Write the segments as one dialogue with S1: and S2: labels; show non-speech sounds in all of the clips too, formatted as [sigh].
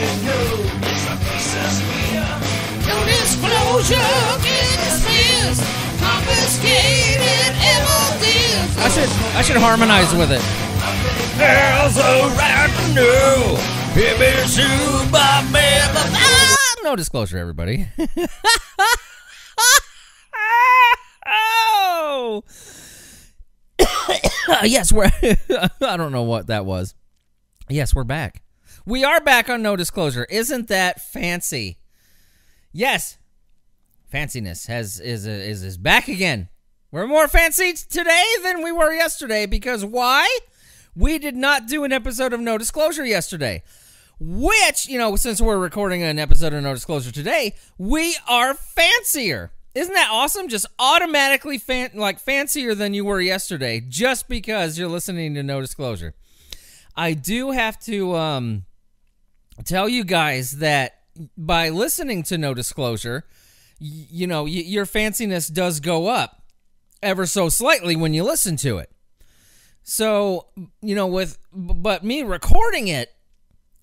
S1: should know. No disclosure, dismissed, confiscated evidence.
S2: I should I should harmonize with it.
S1: There's a right to know. He been sued by me,
S2: Ah, no disclosure, everybody. oh, [laughs] yes, we're. [laughs] I don't know what that was. Yes, we're back. We are back on no disclosure. Isn't that fancy? Yes, fanciness has is is is back again. We're more fancy today than we were yesterday because why? We did not do an episode of No Disclosure yesterday. Which, you know, since we're recording an episode of No Disclosure today, we are fancier. Isn't that awesome? Just automatically fan- like fancier than you were yesterday just because you're listening to No Disclosure. I do have to um tell you guys that by listening to No Disclosure, y- you know, y- your fanciness does go up ever so slightly when you listen to it. So, you know, with but me recording it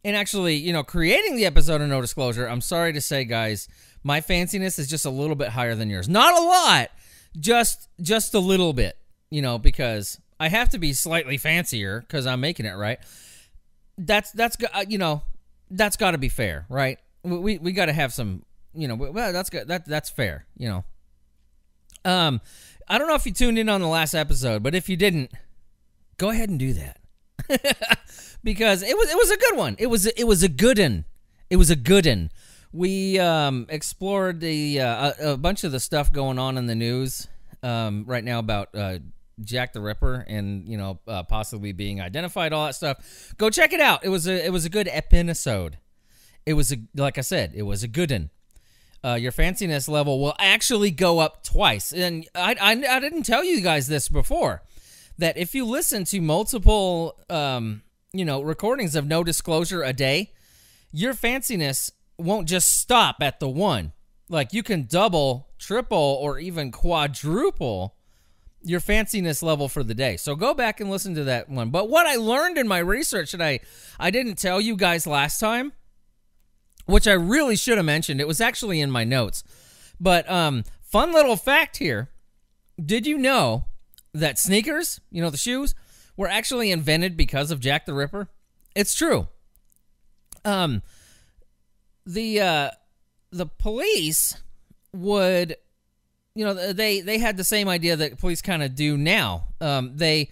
S2: and actually, you know, creating the episode of No Disclosure, I'm sorry to say, guys, my fanciness is just a little bit higher than yours. Not a lot, just just a little bit, you know, because I have to be slightly fancier because I'm making it right. That's that's uh, you know, that's got to be fair, right? We we, we got to have some, you know, well, that's good. That that's fair, you know. Um, I don't know if you tuned in on the last episode, but if you didn't, go ahead and do that [laughs] because it was it was a good one. It was it was a good one. It was a good one. We um, explored the uh, a, a bunch of the stuff going on in the news um, right now about uh, Jack the Ripper and you know uh, possibly being identified, all that stuff. Go check it out. It was a it was a good episode. It was a like I said, it was a good one. Uh, your fanciness level will actually go up twice, and I, I I didn't tell you guys this before that if you listen to multiple um, you know recordings of no disclosure a day your fanciness won't just stop at the one like you can double triple or even quadruple your fanciness level for the day so go back and listen to that one but what i learned in my research that i i didn't tell you guys last time which i really should have mentioned it was actually in my notes but um fun little fact here did you know that sneakers, you know, the shoes, were actually invented because of Jack the Ripper? It's true. Um the uh the police would you know they they had the same idea that police kind of do now. Um they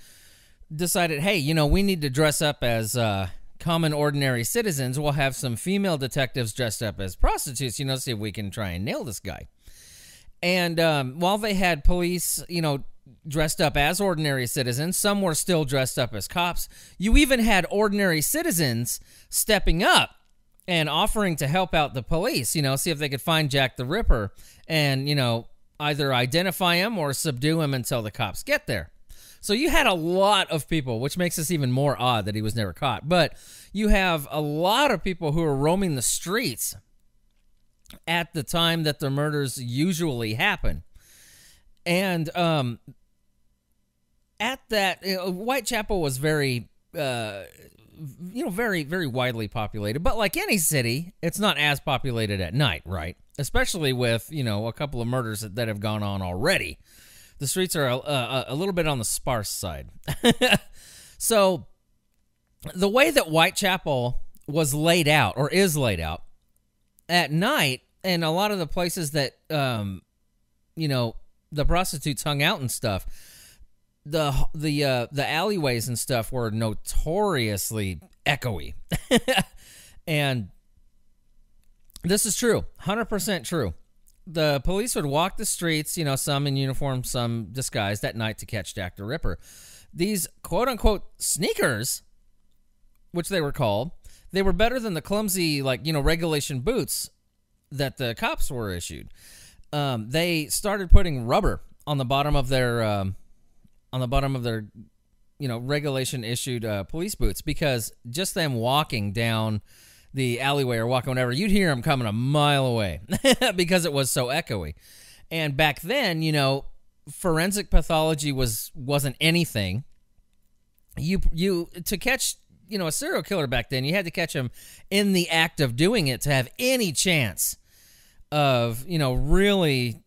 S2: decided, "Hey, you know, we need to dress up as uh common ordinary citizens. We'll have some female detectives dressed up as prostitutes, you know, see if we can try and nail this guy." And um, while they had police, you know, dressed up as ordinary citizens, some were still dressed up as cops. You even had ordinary citizens stepping up and offering to help out the police, you know, see if they could find Jack the Ripper and, you know, either identify him or subdue him until the cops get there. So you had a lot of people, which makes this even more odd that he was never caught. But you have a lot of people who are roaming the streets at the time that the murders usually happen. And um, at that, you know, Whitechapel was very, uh, you know, very, very widely populated. But like any city, it's not as populated at night, right? Especially with, you know, a couple of murders that, that have gone on already. The streets are a, a, a little bit on the sparse side. [laughs] so the way that Whitechapel was laid out or is laid out at night and a lot of the places that um you know the prostitutes hung out and stuff the the uh the alleyways and stuff were notoriously echoey. [laughs] And this is true 100% true. The police would walk the streets you know some in uniform some disguised at night to catch jack the ripper. These quote unquote sneakers which they were called they were better than the clumsy like you know regulation boots that the cops were issued. Um, they started putting rubber on the bottom of their um, on the bottom of their you know regulation issued uh, police boots because just them walking down the alleyway or walking whatever you'd hear them coming a mile away [laughs] because it was so echoey and back then you know forensic pathology was wasn't anything you you to catch you know, a serial killer back then, you had to catch him in the act of doing it to have any chance of, you know, really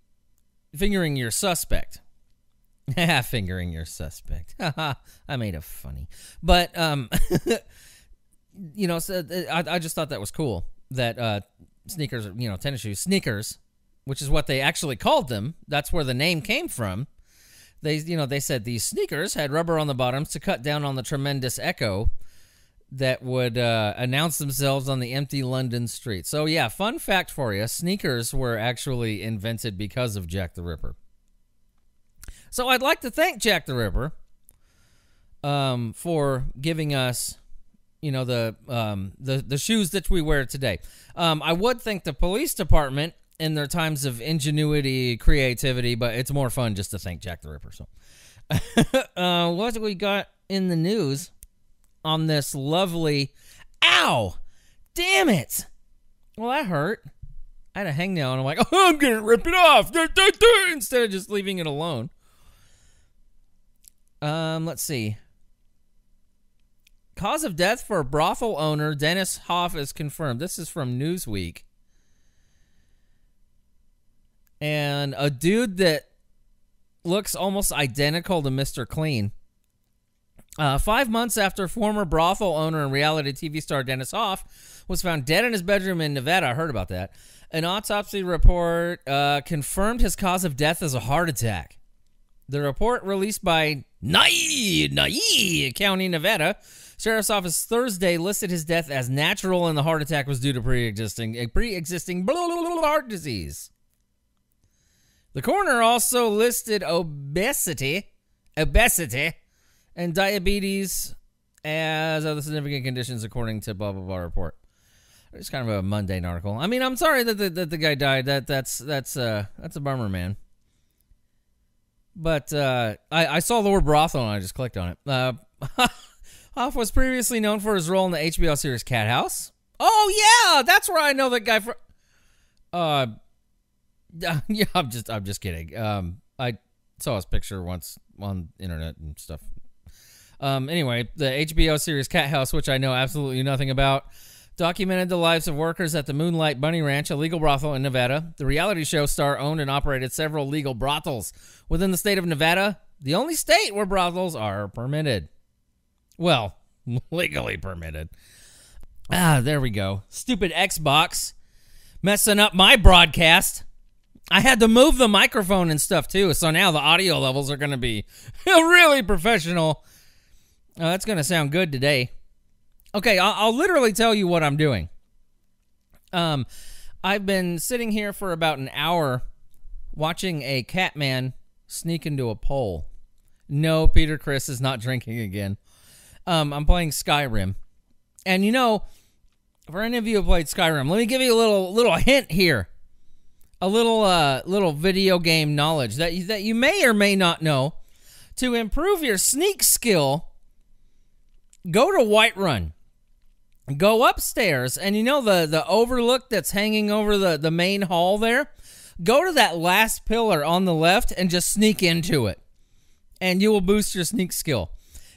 S2: fingering your suspect. [laughs] fingering your suspect. [laughs] I made it funny. But, um, [laughs] you know, so uh, I, I just thought that was cool that uh, sneakers, you know, tennis shoes, sneakers, which is what they actually called them. That's where the name came from. They, you know, they said these sneakers had rubber on the bottoms to cut down on the tremendous echo that would uh, announce themselves on the empty London street. So, yeah, fun fact for you sneakers were actually invented because of Jack the Ripper. So, I'd like to thank Jack the Ripper um, for giving us, you know, the, um, the, the shoes that we wear today. Um, I would thank the police department in their times of ingenuity, creativity, but it's more fun just to thank Jack the Ripper. So, [laughs] uh, what we got in the news? on this lovely. Ow! Damn it! Well, that hurt. I had a hangnail, and I'm like, [laughs] oh, I'm gonna rip it off [laughs] instead of just leaving it alone. Um, let's see. Cause of death for brothel owner Dennis Hof is confirmed. This is from Newsweek. And a dude that looks almost identical to Mr. Clean uh, five months after former brothel owner and reality TV star Dennis Hof was found dead in his bedroom in Nevada, I heard about that. An autopsy report uh, confirmed his cause of death as a heart attack. The report released by Nye, Nye County, Nevada, Sheriff's Office Thursday listed his death as natural and the heart attack was due to pre-existing a pre-existing heart disease. The coroner also listed obesity, obesity and diabetes as other significant conditions, according to blah blah blah report. It's kind of a mundane article. I mean, I'm sorry that the, that the guy died. That that's that's uh that's a bummer, man. But uh, I, I saw the word brothel and I just clicked on it. Uh, [laughs] Hof was previously known for his role in the HBO series Cat House. Oh yeah, that's where I know that guy from. Uh, [laughs] yeah, I'm just I'm just kidding. Um, I saw his picture once on internet and stuff. Um, anyway, the HBO series Cat House, which I know absolutely nothing about, documented the lives of workers at the Moonlight Bunny Ranch, a legal brothel in Nevada. The reality show star owned and operated several legal brothels within the state of Nevada, the only state where brothels are permitted. Well, [laughs] legally permitted. Ah, there we go. Stupid Xbox messing up my broadcast. I had to move the microphone and stuff too, so now the audio levels are going to be [laughs] really professional Oh, that's going to sound good today. Okay, I'll, I'll, literally tell you what I'm doing. Um, I've been sitting here for about an hour watching a Catman sneak into a pole. No, Peter Chris is not drinking again. Um, I'm playing Skyrim, and you know, for any of you who played Skyrim, let me give you a little little hint here, a little uh little video game knowledge that you, that you may or may not know. To improve your sneak skill, go to Whiterun. Go upstairs, and you know the the overlook that's hanging over the the main hall there. Go to that last pillar on the left and just sneak into it, and you will boost your sneak skill.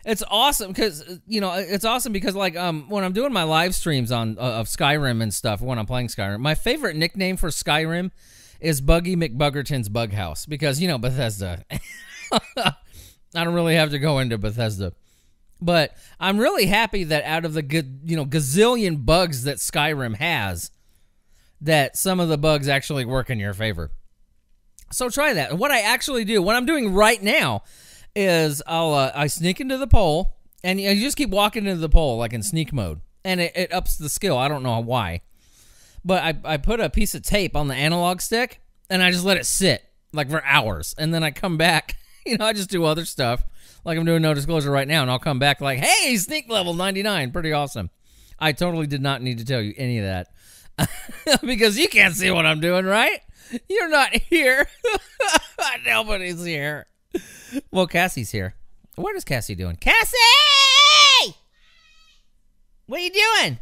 S2: It's awesome because you know it's awesome because like um when I'm doing my live streams on uh, of Skyrim and stuff when I'm playing Skyrim, my favorite nickname for Skyrim is Buggy McBuggerton's Bug House because you know Bethesda. [laughs] I don't really have to go into Bethesda. But I'm really happy that out of the you know gazillion bugs that Skyrim has, that some of the bugs actually work in your favor. So try that. what I actually do, what I'm doing right now, is I'll uh, I sneak into the pole, and you just keep walking into the pole like in sneak mode, and it, it ups the skill. I don't know why, but I I put a piece of tape on the analog stick, and I just let it sit like for hours, and then I come back. [laughs] You know, I just do other stuff like I'm doing no disclosure right now, and I'll come back like, hey, sneak level 99. Pretty awesome. I totally did not need to tell you any of that [laughs] because you can't see what I'm doing, right? You're not here. [laughs] Nobody's here. Well, Cassie's here. What is Cassie doing? Cassie! What are you doing?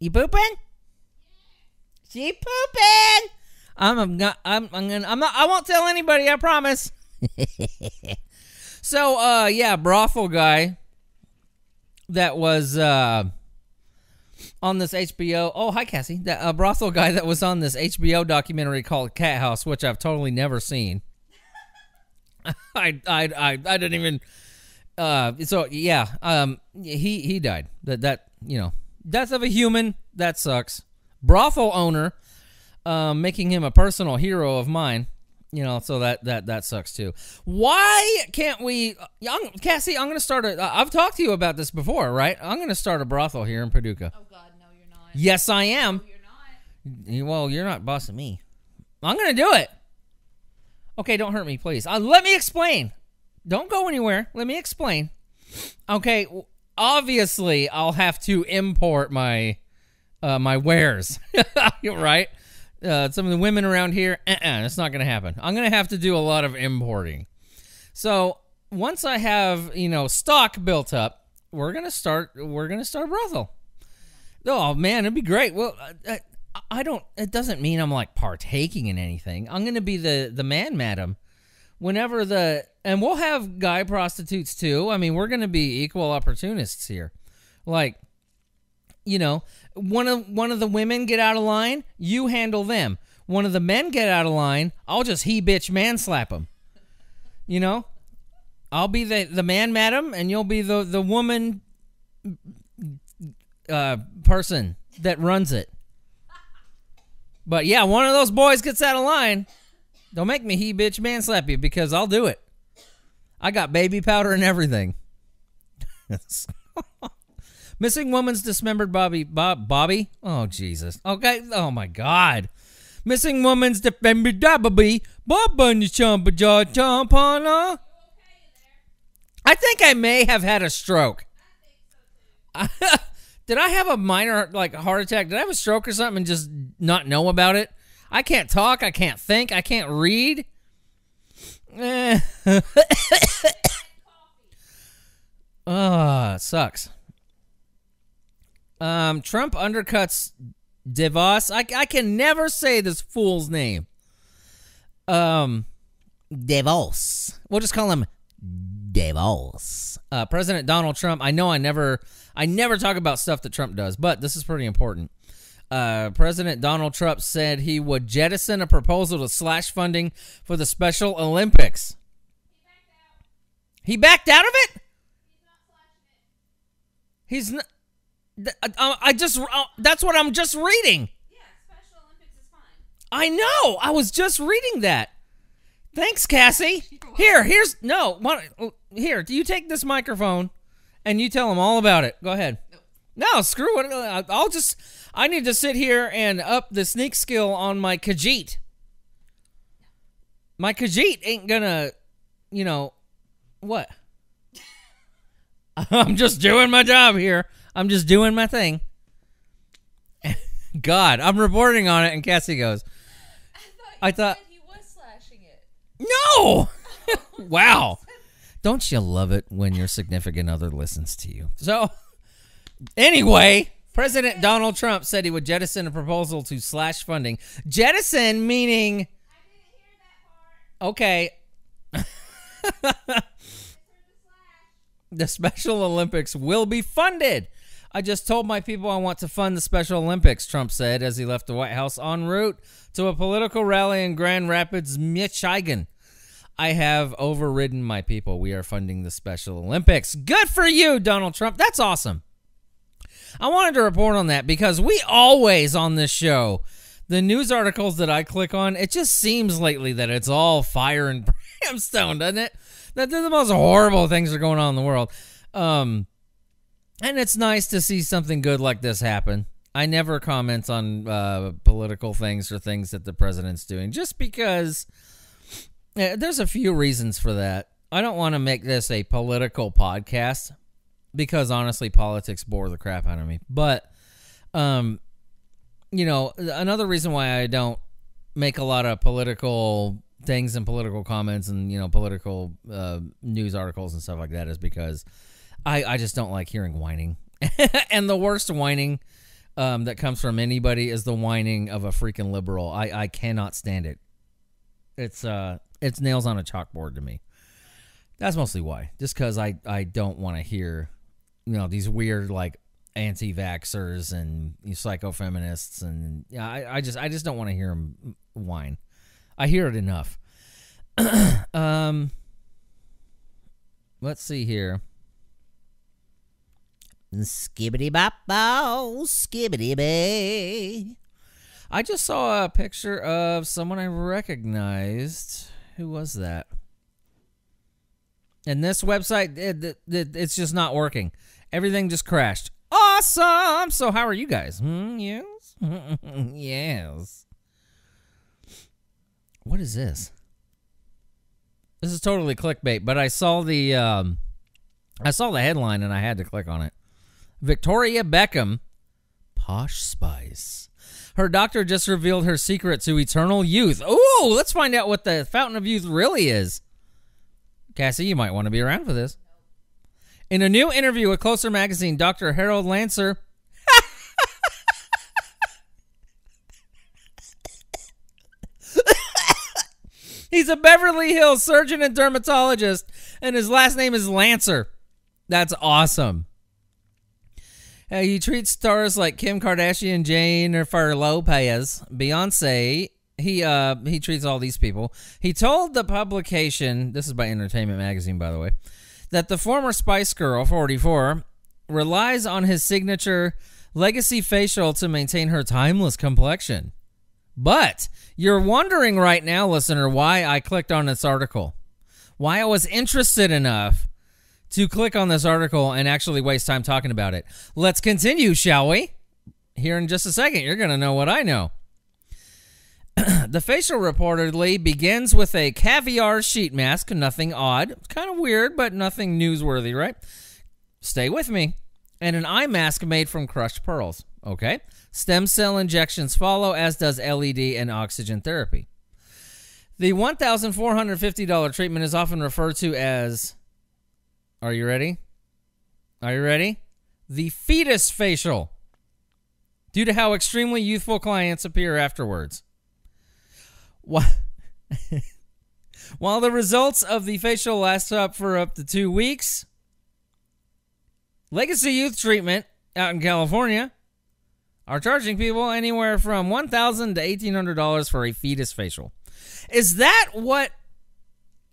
S2: You pooping? She pooping. I'm I'm I'm I'm, gonna, I'm not I won't tell anybody. I promise. [laughs] so, uh, yeah, brothel guy that was uh, on this HBO. Oh, hi Cassie, that uh, brothel guy that was on this HBO documentary called Cat House, which I've totally never seen. [laughs] I, I I I didn't even. Uh, so yeah, um, he he died. That that you know, death of a human that sucks. Brothel owner, um, making him a personal hero of mine. You know, so that that that sucks too. Why can't we, young Cassie? I'm gonna start a. I've talked to you about this before, right? I'm gonna start a brothel here in Paducah.
S3: Oh God, no, you're not.
S2: Yes, I am.
S3: no, You're not.
S2: Well, you're not bossing me. I'm gonna do it. Okay, don't hurt me, please. Uh, let me explain. Don't go anywhere. Let me explain. Okay, obviously I'll have to import my uh, my wares, [laughs] right? Uh, some of the women around here, uh-uh, it's not gonna happen. I'm gonna have to do a lot of importing. So once I have you know stock built up, we're gonna start. We're gonna start a brothel. Oh man, it'd be great. Well, uh, I don't. It doesn't mean I'm like partaking in anything. I'm gonna be the the man, madam. Whenever the and we'll have guy prostitutes too. I mean, we're gonna be equal opportunists here. Like, you know, one of one of the women get out of line, you handle them. One of the men get out of line, I'll just he bitch man slap them. You know, I'll be the the man, madam, and you'll be the the woman uh, person that runs it. But yeah, one of those boys gets out of line. Don't make me he bitch man slap you because I'll do it. I got baby powder and everything. [laughs] [laughs] Missing woman's dismembered Bobby Bob Bobby. Oh Jesus. Okay. Oh my God. Missing woman's dismembered Bobby Bob Bunny Chumpa Jaw Chompana. I think I may have had a stroke. [laughs] Did I have a minor like heart attack? Did I have a stroke or something and just not know about it? I can't talk. I can't think. I can't read. Eh. [laughs] Ah, it sucks. Um, Trump undercuts DeVos. I, I can never say this fool's name. Um, DeVos. We'll just call him DeVos. Uh, President Donald Trump. I know I never, I never talk about stuff that Trump does, but this is pretty important. Uh, President Donald Trump said he would jettison a proposal to slash funding for the Special Olympics. He backed out of it. He's not. Th- I, I just. uh, That's what I'm just reading.
S3: Yeah, Special Olympics is fine.
S2: I know. I was just reading that. Thanks, Cassie. [laughs] Here, here's no. One, oh, here, do you take this microphone and you tell them all about it? Go ahead. No, screw it. Uh, I'll just. I need to sit here and up the sneak skill on my Khajiit. My Khajiit ain't gonna, you know, what? [laughs] I'm just doing my job here. I'm just doing my thing. [laughs] God, I'm reporting on it, and Cassie goes, I thought-
S3: he was slashing it.
S2: No! [laughs] wow. Don't you love it when your significant other listens to you? So, anyway, President Donald Trump said he would jettison a proposal to slash funding. Jettison meaning. Okay. [laughs] the Special Olympics will be funded. I just told my people I want to fund the Special Olympics, Trump said as he left the White House en route to a political rally in Grand Rapids, Michigan. I have overridden my people. We are funding the Special Olympics. Good for you, Donald Trump. That's awesome. I wanted to report on that because we always on this show, the news articles that I click on, it just seems lately that it's all fire and [laughs] brimstone, doesn't it? That the most horrible things are going on in the world. Um, and it's nice to see something good like this happen. I never comment on uh, political things or things that the president's doing just because eh, there's a few reasons for that. I don't want to make this a political podcast because honestly, politics bore the crap out of me. But, um, you know, another reason why I don't make a lot of political things and political comments and you know political uh, news articles and stuff like that is because I I just don't like hearing whining, [laughs] and the worst whining um, that comes from anybody is the whining of a freaking liberal. I I cannot stand it. It's uh it's nails on a chalkboard to me. That's mostly why. Just because I I don't want to hear you know these weird like anti-vaxxers and you psychofeminists and yeah I, I just I just don't want to hear them whine. I hear it enough. [clears throat] um, let's see here. Skibbity bop bow, skibbity bay. I just saw a picture of someone I recognized. Who was that? And this website, it, it, it- it's just not working. Everything just crashed. Awesome. So, how are you guys? Hmm, yes. [laughs] yes. What is this? This is totally clickbait, but I saw the um, I saw the headline and I had to click on it. Victoria Beckham, posh spice. Her doctor just revealed her secret to eternal youth. Ooh, let's find out what the fountain of youth really is. Cassie, you might want to be around for this. In a new interview with Closer Magazine, Dr. Harold Lancer. [laughs] He's a Beverly Hills surgeon and dermatologist, and his last name is Lancer. That's awesome. Uh, he treats stars like Kim Kardashian, Jennifer Lopez, Beyonce. He uh he treats all these people. He told the publication, this is by Entertainment Magazine, by the way, that the former Spice Girl, 44, relies on his signature legacy facial to maintain her timeless complexion. But you're wondering right now, listener, why I clicked on this article. Why I was interested enough to click on this article and actually waste time talking about it. Let's continue, shall we? Here in just a second, you're going to know what I know. [clears throat] the facial reportedly begins with a caviar sheet mask, nothing odd. Kind of weird, but nothing newsworthy, right? Stay with me. And an eye mask made from crushed pearls. Okay. Stem cell injections follow, as does LED and oxygen therapy. The $1,450 treatment is often referred to as. Are you ready? Are you ready? The fetus facial. Due to how extremely youthful clients appear afterwards. [laughs] While the results of the facial last up for up to two weeks, Legacy Youth Treatment out in California are charging people anywhere from 1,000 to eighteen hundred dollars for a fetus facial. Is that what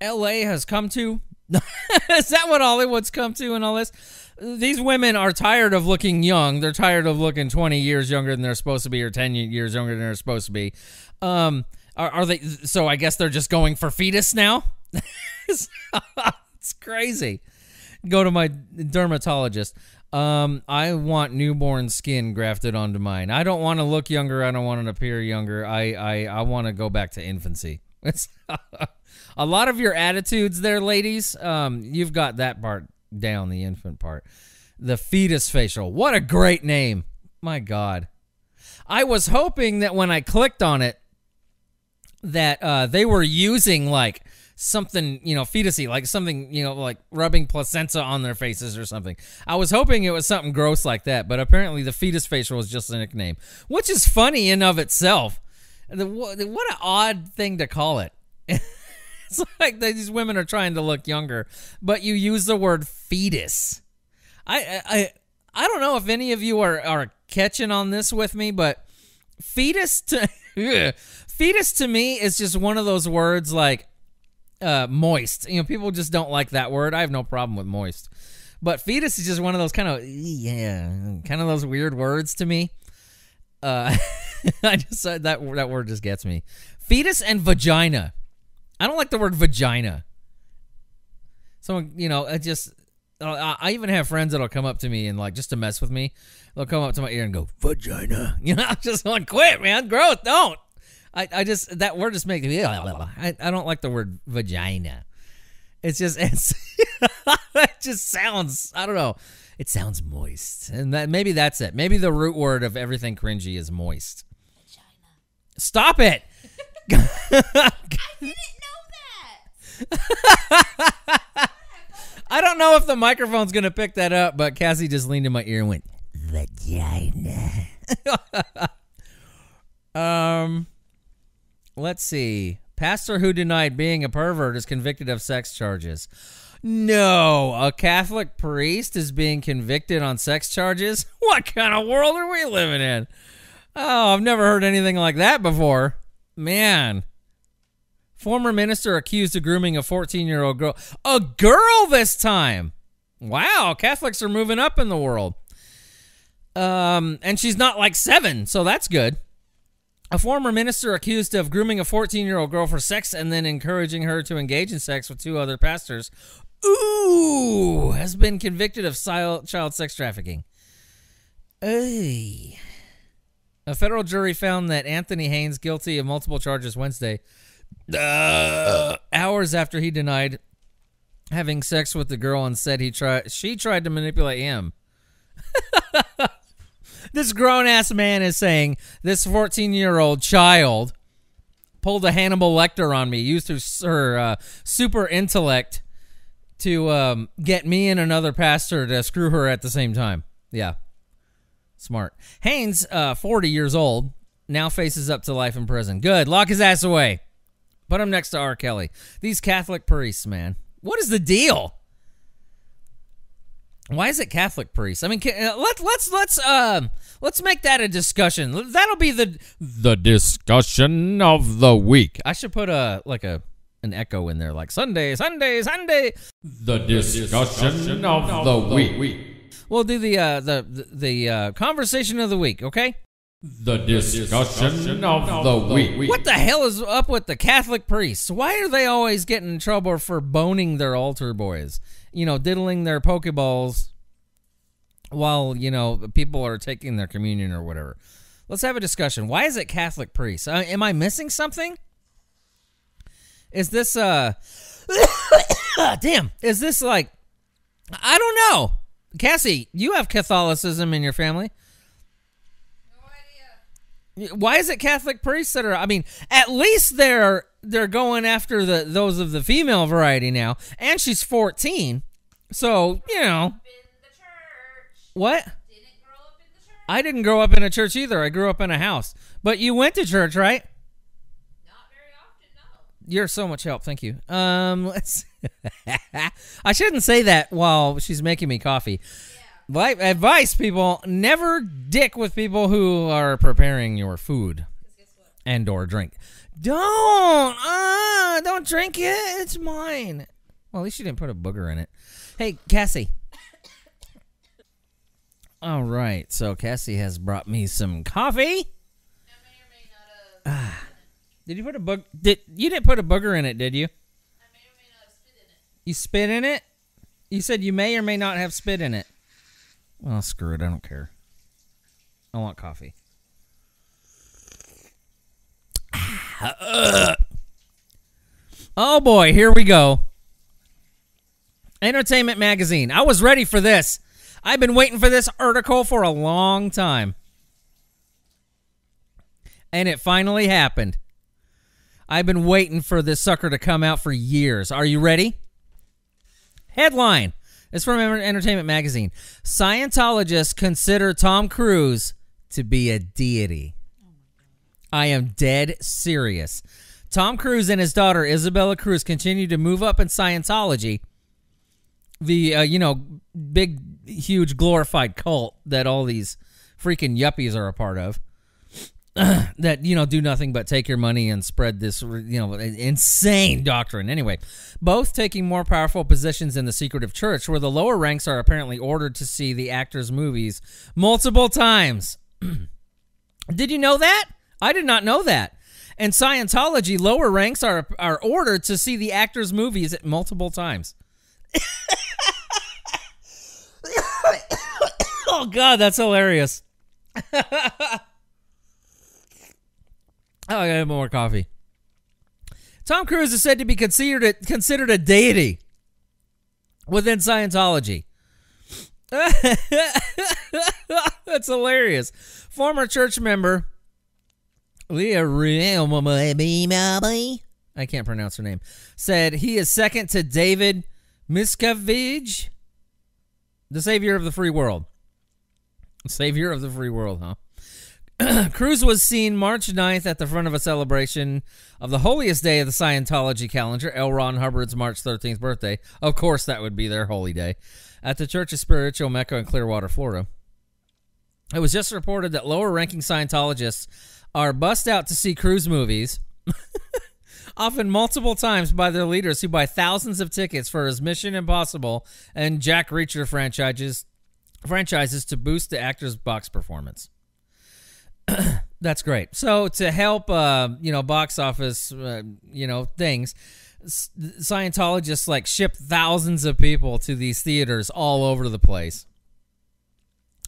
S2: LA has come to? [laughs] Is that what Hollywood's come to and all this? These women are tired of looking young. They're tired of looking 20 years younger than they're supposed to be or 10 years younger than they're supposed to be. Um, are, are they? So I guess they're just going for fetus now? [laughs] it's crazy. Go to my dermatologist. Um, I want newborn skin grafted onto mine. I don't want to look younger. I don't want to appear younger. I I, I want to go back to infancy. [laughs] A lot of your attitudes there, ladies. Um, you've got that part down, the infant part. The fetus facial. What a great name. My God. I was hoping that when I clicked on it, that uh, they were using like something, you know, fetusy, like something, you know, like rubbing placenta on their faces or something. I was hoping it was something gross like that, but apparently the fetus facial was just a nickname, which is funny in of itself. What an odd thing to call it. [laughs] it's [laughs] like these women are trying to look younger, but you use the word fetus. I I I don't know if any of you are are catching on this with me, but fetus to [laughs] fetus to me is just one of those words like uh, moist. You know, people just don't like that word. I have no problem with moist, but fetus is just one of those kind of yeah, kind of those weird words to me. Uh, [laughs] I just that that word just gets me. Fetus and vagina. I don't like the word vagina. Someone, you know, I just. Uh, I I even have friends that'll come up to me and like just to mess with me, they'll come up to my ear and go vagina. [laughs] You know, I'm just like, quit, man, gross, don't. I, I just that word just makes me. I, I don't like the word vagina. It's just [laughs] it's it just sounds. I don't know. It sounds moist, and that maybe that's it. Maybe the root word of everything cringy is moist. Vagina. Stop it. [laughs] [laughs] I don't know if the microphone's gonna pick that up, but Cassie just leaned in my ear and went "The vagina. [laughs] um, let's see. Pastor who denied being a pervert is convicted of sex charges. No, a Catholic priest is being convicted on sex charges? [laughs] What kind of world are we living in? Oh, I've never heard anything like that before. Man. Former minister accused of grooming a 14 year old girl. A girl this time. Wow, Catholics are moving up in the world. Um, and she's not like seven, so that's good. A former minister accused of grooming a 14 year old girl for sex and then encouraging her to engage in sex with two other pastors, ooh, has been convicted of child sex trafficking. Ay. A federal jury found that Anthony Haynes guilty of multiple charges Wednesday, uh, hours after he denied having sex with the girl and said he tried she tried to manipulate him. [laughs] this grown ass man is saying this 14 year old child pulled a Hannibal Lecter on me, used her, her uh, super intellect to um, get me and another pastor to screw her at the same time. Yeah. Smart. Haynes, uh, 40 years old, now faces up to life in prison. Good. Lock his ass away. Put him next to R. Kelly. These Catholic priests, man. What is the deal? Why is it Catholic priests? I mean, can, uh, let let's let's um let's make that a discussion. That'll be the the discussion of the week. I should put a like a an echo in there, like Sunday, Sunday, Sunday.
S1: The discussion of the week.
S2: We'll do the uh, the the, the uh, conversation of the week. Okay.
S1: The discussion of the week.
S2: What the hell is up with the Catholic priests? Why are they always getting in trouble for boning their altar boys? You know, diddling their pokeballs while, you know, people are taking their communion or whatever. Let's have a discussion. Why is it Catholic priests? Uh, am I missing something? Is this uh [coughs] damn, is this like I don't know. Cassie, you have Catholicism in your family. Why is it Catholic priests that are? I mean, at least they're they're going after the those of the female variety now, and she's fourteen, so you know what? I didn't grow up in a church either. I grew up in a house. But you went to church, right? Not very often, no. You're so much help. Thank you. Um, let's. [laughs] I shouldn't say that while she's making me coffee. Like advice, people: never dick with people who are preparing your food and or drink. Don't, uh, don't drink it. It's mine. Well, at least you didn't put a booger in it. Hey, Cassie. All right, so Cassie has brought me some coffee. May may ah, Did you put a bug? Did you didn't put a booger in it? Did you? I may or may not have spit in it. You spit in it? You said you may or may not have spit in it. Well, screw it. I don't care. I want coffee. Ah, oh boy, here we go. Entertainment Magazine. I was ready for this. I've been waiting for this article for a long time. And it finally happened. I've been waiting for this sucker to come out for years. Are you ready? Headline. It's from Entertainment Magazine. Scientologists consider Tom Cruise to be a deity. I am dead serious. Tom Cruise and his daughter Isabella Cruise continue to move up in Scientology. The uh, you know big huge glorified cult that all these freaking yuppies are a part of. [clears throat] that you know do nothing but take your money and spread this you know insane doctrine. Anyway both taking more powerful positions in the secretive church where the lower ranks are apparently ordered to see the actors movies multiple times. [clears throat] Did you know that? I did not know that. In scientology lower ranks are are ordered to see the actors movies at multiple times. [coughs] [coughs] Oh god that's hilarious [laughs] Oh, I got more coffee. Tom Cruise is said to be considered a, considered a deity within Scientology. [laughs] That's hilarious. Former church member I can't pronounce her name. Said he is second to David Miscavige, the savior of the free world. Savior of the free world, huh? [clears throat] Cruise was seen March 9th at the front of a celebration of the holiest day of the Scientology calendar, L. Ron Hubbard's March 13th birthday. Of course, that would be their holy day, at the Church of Spiritual Mecca in Clearwater, Florida. It was just reported that lower ranking Scientologists are bussed out to see Cruise movies, [laughs] often multiple times by their leaders who buy thousands of tickets for his Mission Impossible and Jack Reacher franchises, franchises to boost the actor's box performance. [clears throat] That's great. So to help, uh, you know, box office, uh, you know, things, Scientologists like ship thousands of people to these theaters all over the place.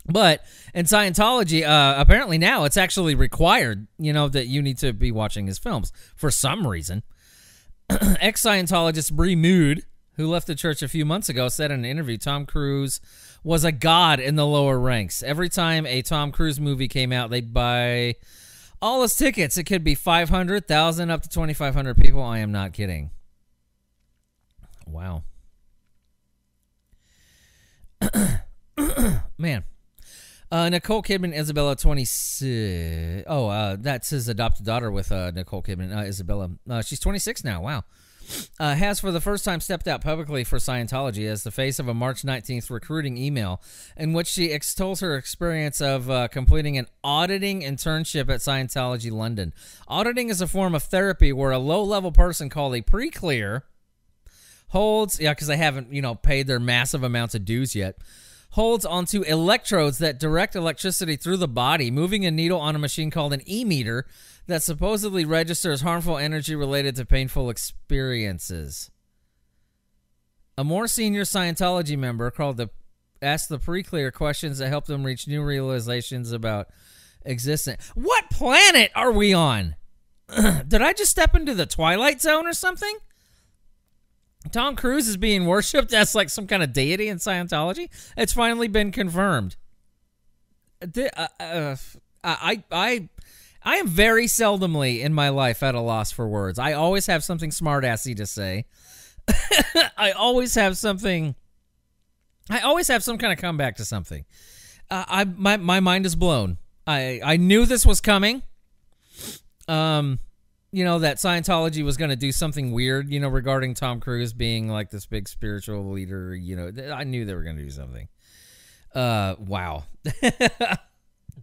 S2: But in Scientology, uh, apparently now it's actually required, you know, that you need to be watching his films for some reason. [clears throat] Ex Scientologist Bree Mood, who left the church a few months ago, said in an interview Tom Cruise was a god in the lower ranks. Every time a Tom Cruise movie came out, they'd buy all his tickets. It could be 500,000 up to 2,500 people. I am not kidding. Wow. [clears throat] Man. Uh, Nicole Kidman, Isabella, 26. Oh, uh, that's his adopted daughter with uh, Nicole Kidman, uh, Isabella. Uh, she's 26 now. Wow. Uh, has for the first time stepped out publicly for Scientology as the face of a March 19th recruiting email in which she extols her experience of uh, completing an auditing internship at Scientology London. Auditing is a form of therapy where a low level person called a pre clear holds, yeah, because they haven't, you know, paid their massive amounts of dues yet holds onto electrodes that direct electricity through the body, moving a needle on a machine called an e meter that supposedly registers harmful energy related to painful experiences. A more senior Scientology member called the asked the pre-clear questions that help them reach new realizations about existence. What planet are we on? [clears throat] Did I just step into the Twilight Zone or something? Tom Cruise is being [laughs] worshipped as like some kind of deity in Scientology. It's finally been confirmed. Uh, uh, I, I, I am very seldomly in my life at a loss for words. I always have something smartassy to say. [laughs] I always have something. I always have some kind of comeback to something. Uh, I my my mind is blown. I I knew this was coming. Um, you know that Scientology was going to do something weird. You know regarding Tom Cruise being like this big spiritual leader. You know I knew they were going to do something. Uh, wow. [laughs]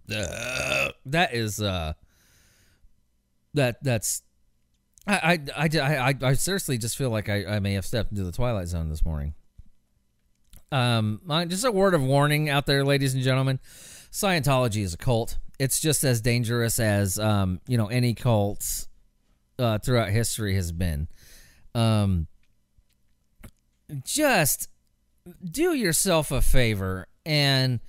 S2: that is uh that that's I I, I, I, I seriously just feel like I, I may have stepped into the twilight zone this morning. Um, just a word of warning out there, ladies and gentlemen. Scientology is a cult. It's just as dangerous as um, you know any cult uh, throughout history has been. Um, just do yourself a favor and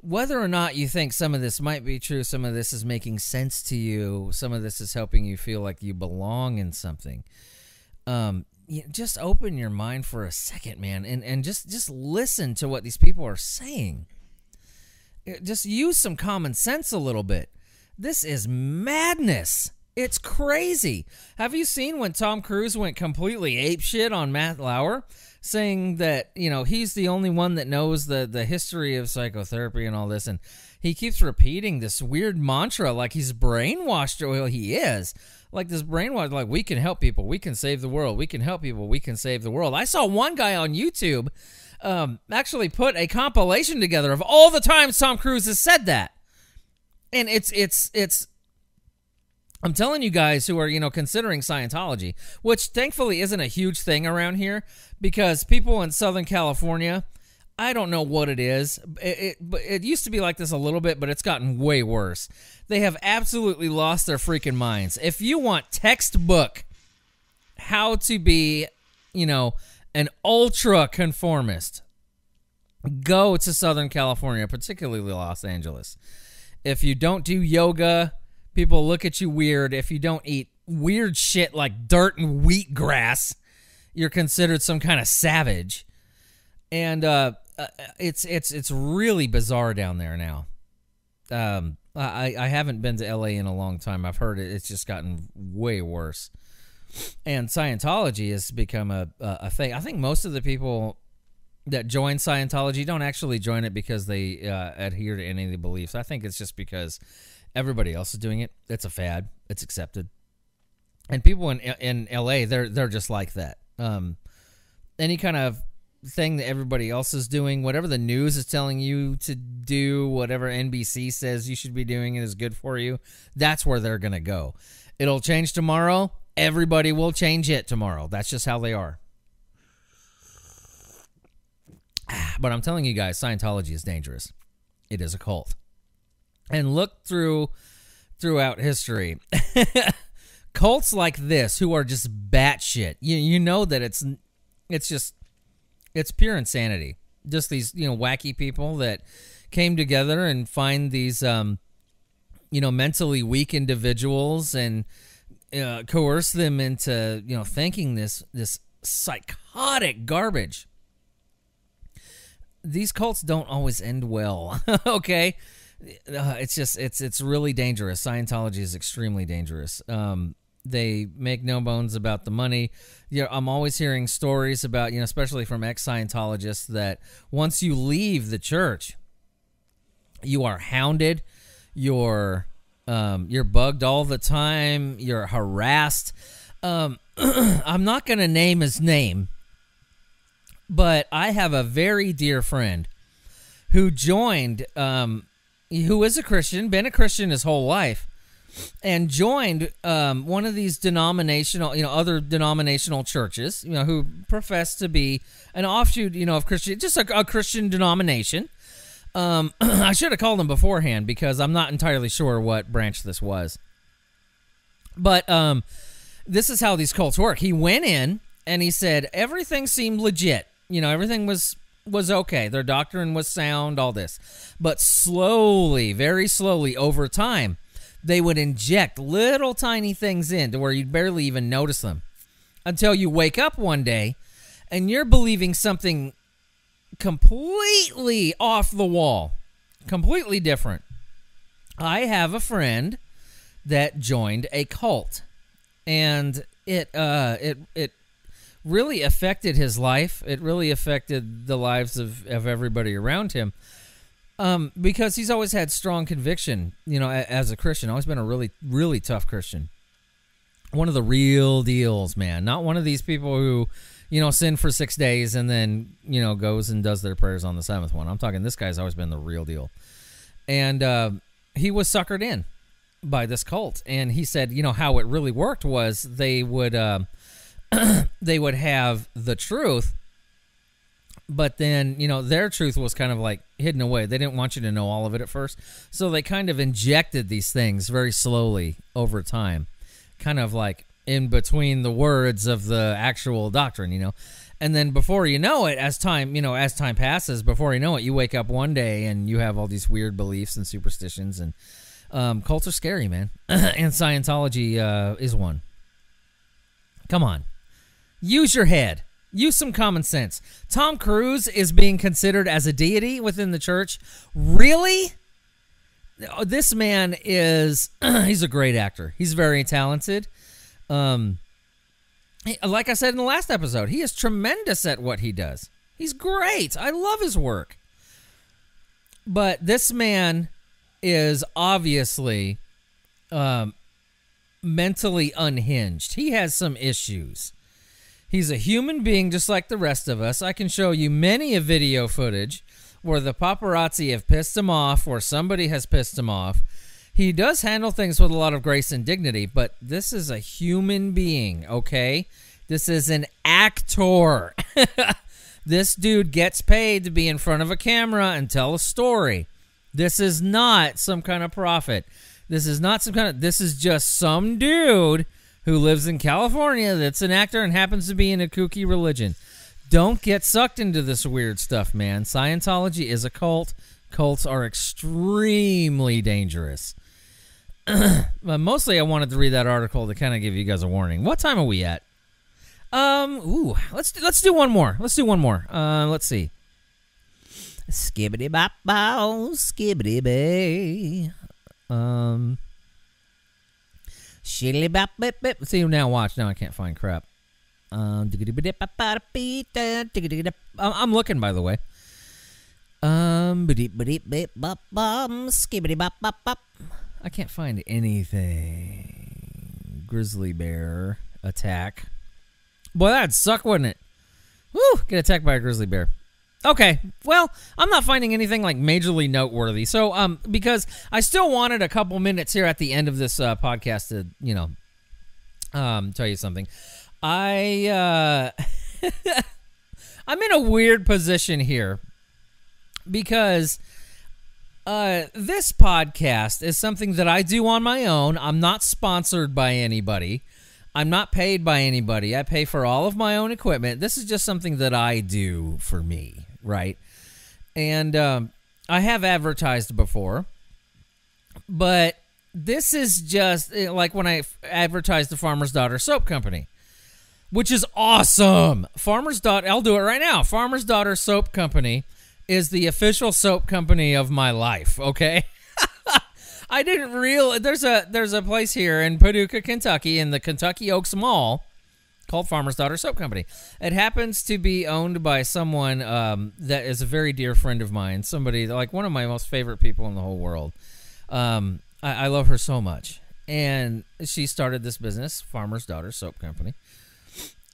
S2: whether or not you think some of this might be true, some of this is making sense to you, some of this is helping you feel like you belong in something. Um, you just open your mind for a second, man, and, and just just listen to what these people are saying. Just use some common sense a little bit. This is madness. It's crazy. Have you seen when Tom Cruise went completely apeshit on Matt Lauer? saying that you know he's the only one that knows the the history of psychotherapy and all this and he keeps repeating this weird mantra like he's brainwashed well he is like this brainwashed. like we can help people we can save the world we can help people we can save the world i saw one guy on youtube um, actually put a compilation together of all the times tom cruise has said that and it's it's it's I'm telling you guys who are, you know, considering Scientology, which thankfully isn't a huge thing around here because people in Southern California, I don't know what it is. It, it, it used to be like this a little bit, but it's gotten way worse. They have absolutely lost their freaking minds. If you want textbook how to be, you know, an ultra conformist, go to Southern California, particularly Los Angeles. If you don't do yoga, people look at you weird. If you don't eat weird shit like dirt and wheatgrass. you're considered some kind of savage. And uh, uh, it's it's it's really bizarre down there now. Um, I I haven't been to LA in a long time. I've heard it, it's just gotten way worse. And Scientology has become a, a thing. I think most of the people that join Scientology don't actually join it because they uh, adhere to any of the beliefs. I think it's just because Everybody else is doing it. It's a fad. It's accepted. And people in in LA, they're they're just like that. Um, any kind of thing that everybody else is doing, whatever the news is telling you to do, whatever NBC says you should be doing and is good for you, that's where they're going to go. It'll change tomorrow. Everybody will change it tomorrow. That's just how they are. [sighs] But I'm telling you guys, Scientology is dangerous. It is a cult. And look through throughout history. [laughs] Cults like this who are just batshit. You you know that it's it's just it's pure insanity. Just these, you know, wacky people that came together and find these um you know, mentally weak individuals and uh, coerce them into, you know, thinking this this psychotic garbage these cults don't always end well. [laughs] okay, uh, it's just it's it's really dangerous. Scientology is extremely dangerous. Um, they make no bones about the money. You know, I'm always hearing stories about you know, especially from ex Scientologists, that once you leave the church, you are hounded. You're um, you're bugged all the time. You're harassed. Um, [clears throat] I'm not going to name his name but I have a very dear friend who joined, um, who is a Christian, been a Christian his whole life, and joined um, one of these denominational, you know, other denominational churches, you know, who profess to be an offshoot, you know, of Christian, just a, a Christian denomination. Um, [clears throat] I should have called him beforehand because I'm not entirely sure what branch this was. But um, this is how these cults work. He went in and he said everything seemed legit you know, everything was was okay. Their doctrine was sound, all this. But slowly, very slowly over time, they would inject little tiny things in to where you'd barely even notice them until you wake up one day and you're believing something completely off the wall, completely different. I have a friend that joined a cult and it uh it it really affected his life. It really affected the lives of, of everybody around him. Um, because he's always had strong conviction, you know, as a Christian, always been a really, really tough Christian. One of the real deals, man. Not one of these people who, you know, sin for six days and then, you know, goes and does their prayers on the seventh one. I'm talking this guy's always been the real deal. And uh, he was suckered in by this cult. And he said, you know, how it really worked was they would. Uh, [clears throat] they would have the truth, but then you know their truth was kind of like hidden away. They didn't want you to know all of it at first, so they kind of injected these things very slowly over time, kind of like in between the words of the actual doctrine, you know. And then before you know it, as time you know, as time passes, before you know it, you wake up one day and you have all these weird beliefs and superstitions and um, cults are scary, man. [clears throat] and Scientology uh, is one. Come on. Use your head. Use some common sense. Tom Cruise is being considered as a deity within the church. Really? This man is [clears throat] he's a great actor. He's very talented. Um like I said in the last episode, he is tremendous at what he does. He's great. I love his work. But this man is obviously um mentally unhinged. He has some issues. He's a human being just like the rest of us. I can show you many a video footage where the paparazzi have pissed him off or somebody has pissed him off. He does handle things with a lot of grace and dignity, but this is a human being, okay? This is an actor. [laughs] this dude gets paid to be in front of a camera and tell a story. This is not some kind of prophet. This is not some kind of this is just some dude who lives in California that's an actor and happens to be in a kooky religion. Don't get sucked into this weird stuff, man. Scientology is a cult. Cults are extremely dangerous. [clears throat] but mostly I wanted to read that article to kind of give you guys a warning. What time are we at? Um, ooh, let's do, let's do one more. Let's do one more. Uh, let's see. Skibbity bop bow, skibbity bay. Um, Shilly bop. See now, watch now. I can't find crap. Um, I'm looking by the way. Um. I can't find anything. Grizzly bear attack. Boy, that'd suck, wouldn't it? Woo! Get attacked by a grizzly bear. Okay, well, I'm not finding anything like majorly noteworthy. So, um, because I still wanted a couple minutes here at the end of this uh, podcast to, you know, um, tell you something. I, uh, [laughs] I'm in a weird position here because uh, this podcast is something that I do on my own. I'm not sponsored by anybody. I'm not paid by anybody. I pay for all of my own equipment. This is just something that I do for me, right? And um, I have advertised before, but this is just eh, like when I advertised the Farmer's Daughter Soap Company, which is awesome. Farmer's Daughter, I'll do it right now. Farmer's Daughter Soap Company is the official soap company of my life, okay? [laughs] I didn't real there's a there's a place here in Paducah, Kentucky in the Kentucky Oaks Mall called Farmer's Daughter Soap Company. It happens to be owned by someone um, that is a very dear friend of mine, somebody like one of my most favorite people in the whole world. Um, I, I love her so much, and she started this business, Farmer's Daughter Soap Company.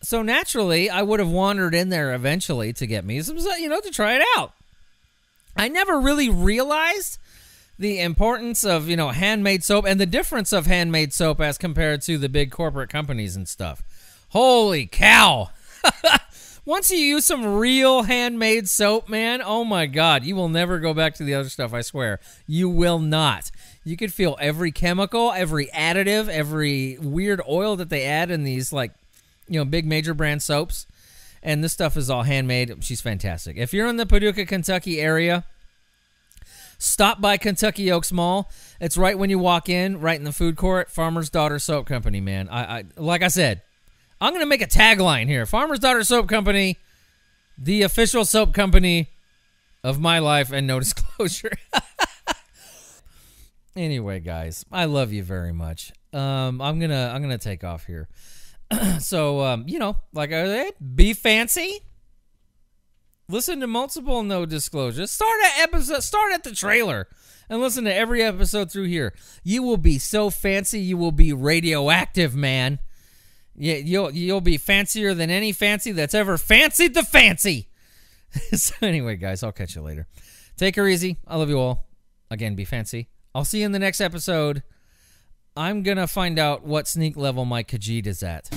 S2: So naturally, I would have wandered in there eventually to get me some, you know, to try it out. I never really realized the importance of you know handmade soap and the difference of handmade soap as compared to the big corporate companies and stuff. Holy cow! [laughs] Once you use some real handmade soap, man, oh my god, you will never go back to the other stuff, I swear. You will not. You could feel every chemical, every additive, every weird oil that they add in these like, you know, big major brand soaps. And this stuff is all handmade. She's fantastic. If you're in the Paducah, Kentucky area, Stop by Kentucky Oaks Mall. It's right when you walk in, right in the food court. Farmer's Daughter Soap Company, man. I, I like I said, I'm gonna make a tagline here. Farmer's Daughter Soap Company, the official soap company of my life and no [laughs] disclosure. anyway, guys, I love you very much. Um, I'm gonna I'm gonna take off here. [clears throat] so um, you know, like I said, be fancy Listen to multiple no disclosures. Start at episode. Start at the trailer and listen to every episode through here. You will be so fancy. You will be radioactive, man. Yeah, you'll you'll be fancier than any fancy that's ever fancied the fancy. [laughs] so anyway, guys, I'll catch you later. Take her easy. I love you all. Again, be fancy. I'll see you in the next episode. I'm gonna find out what sneak level my Khajiit is at.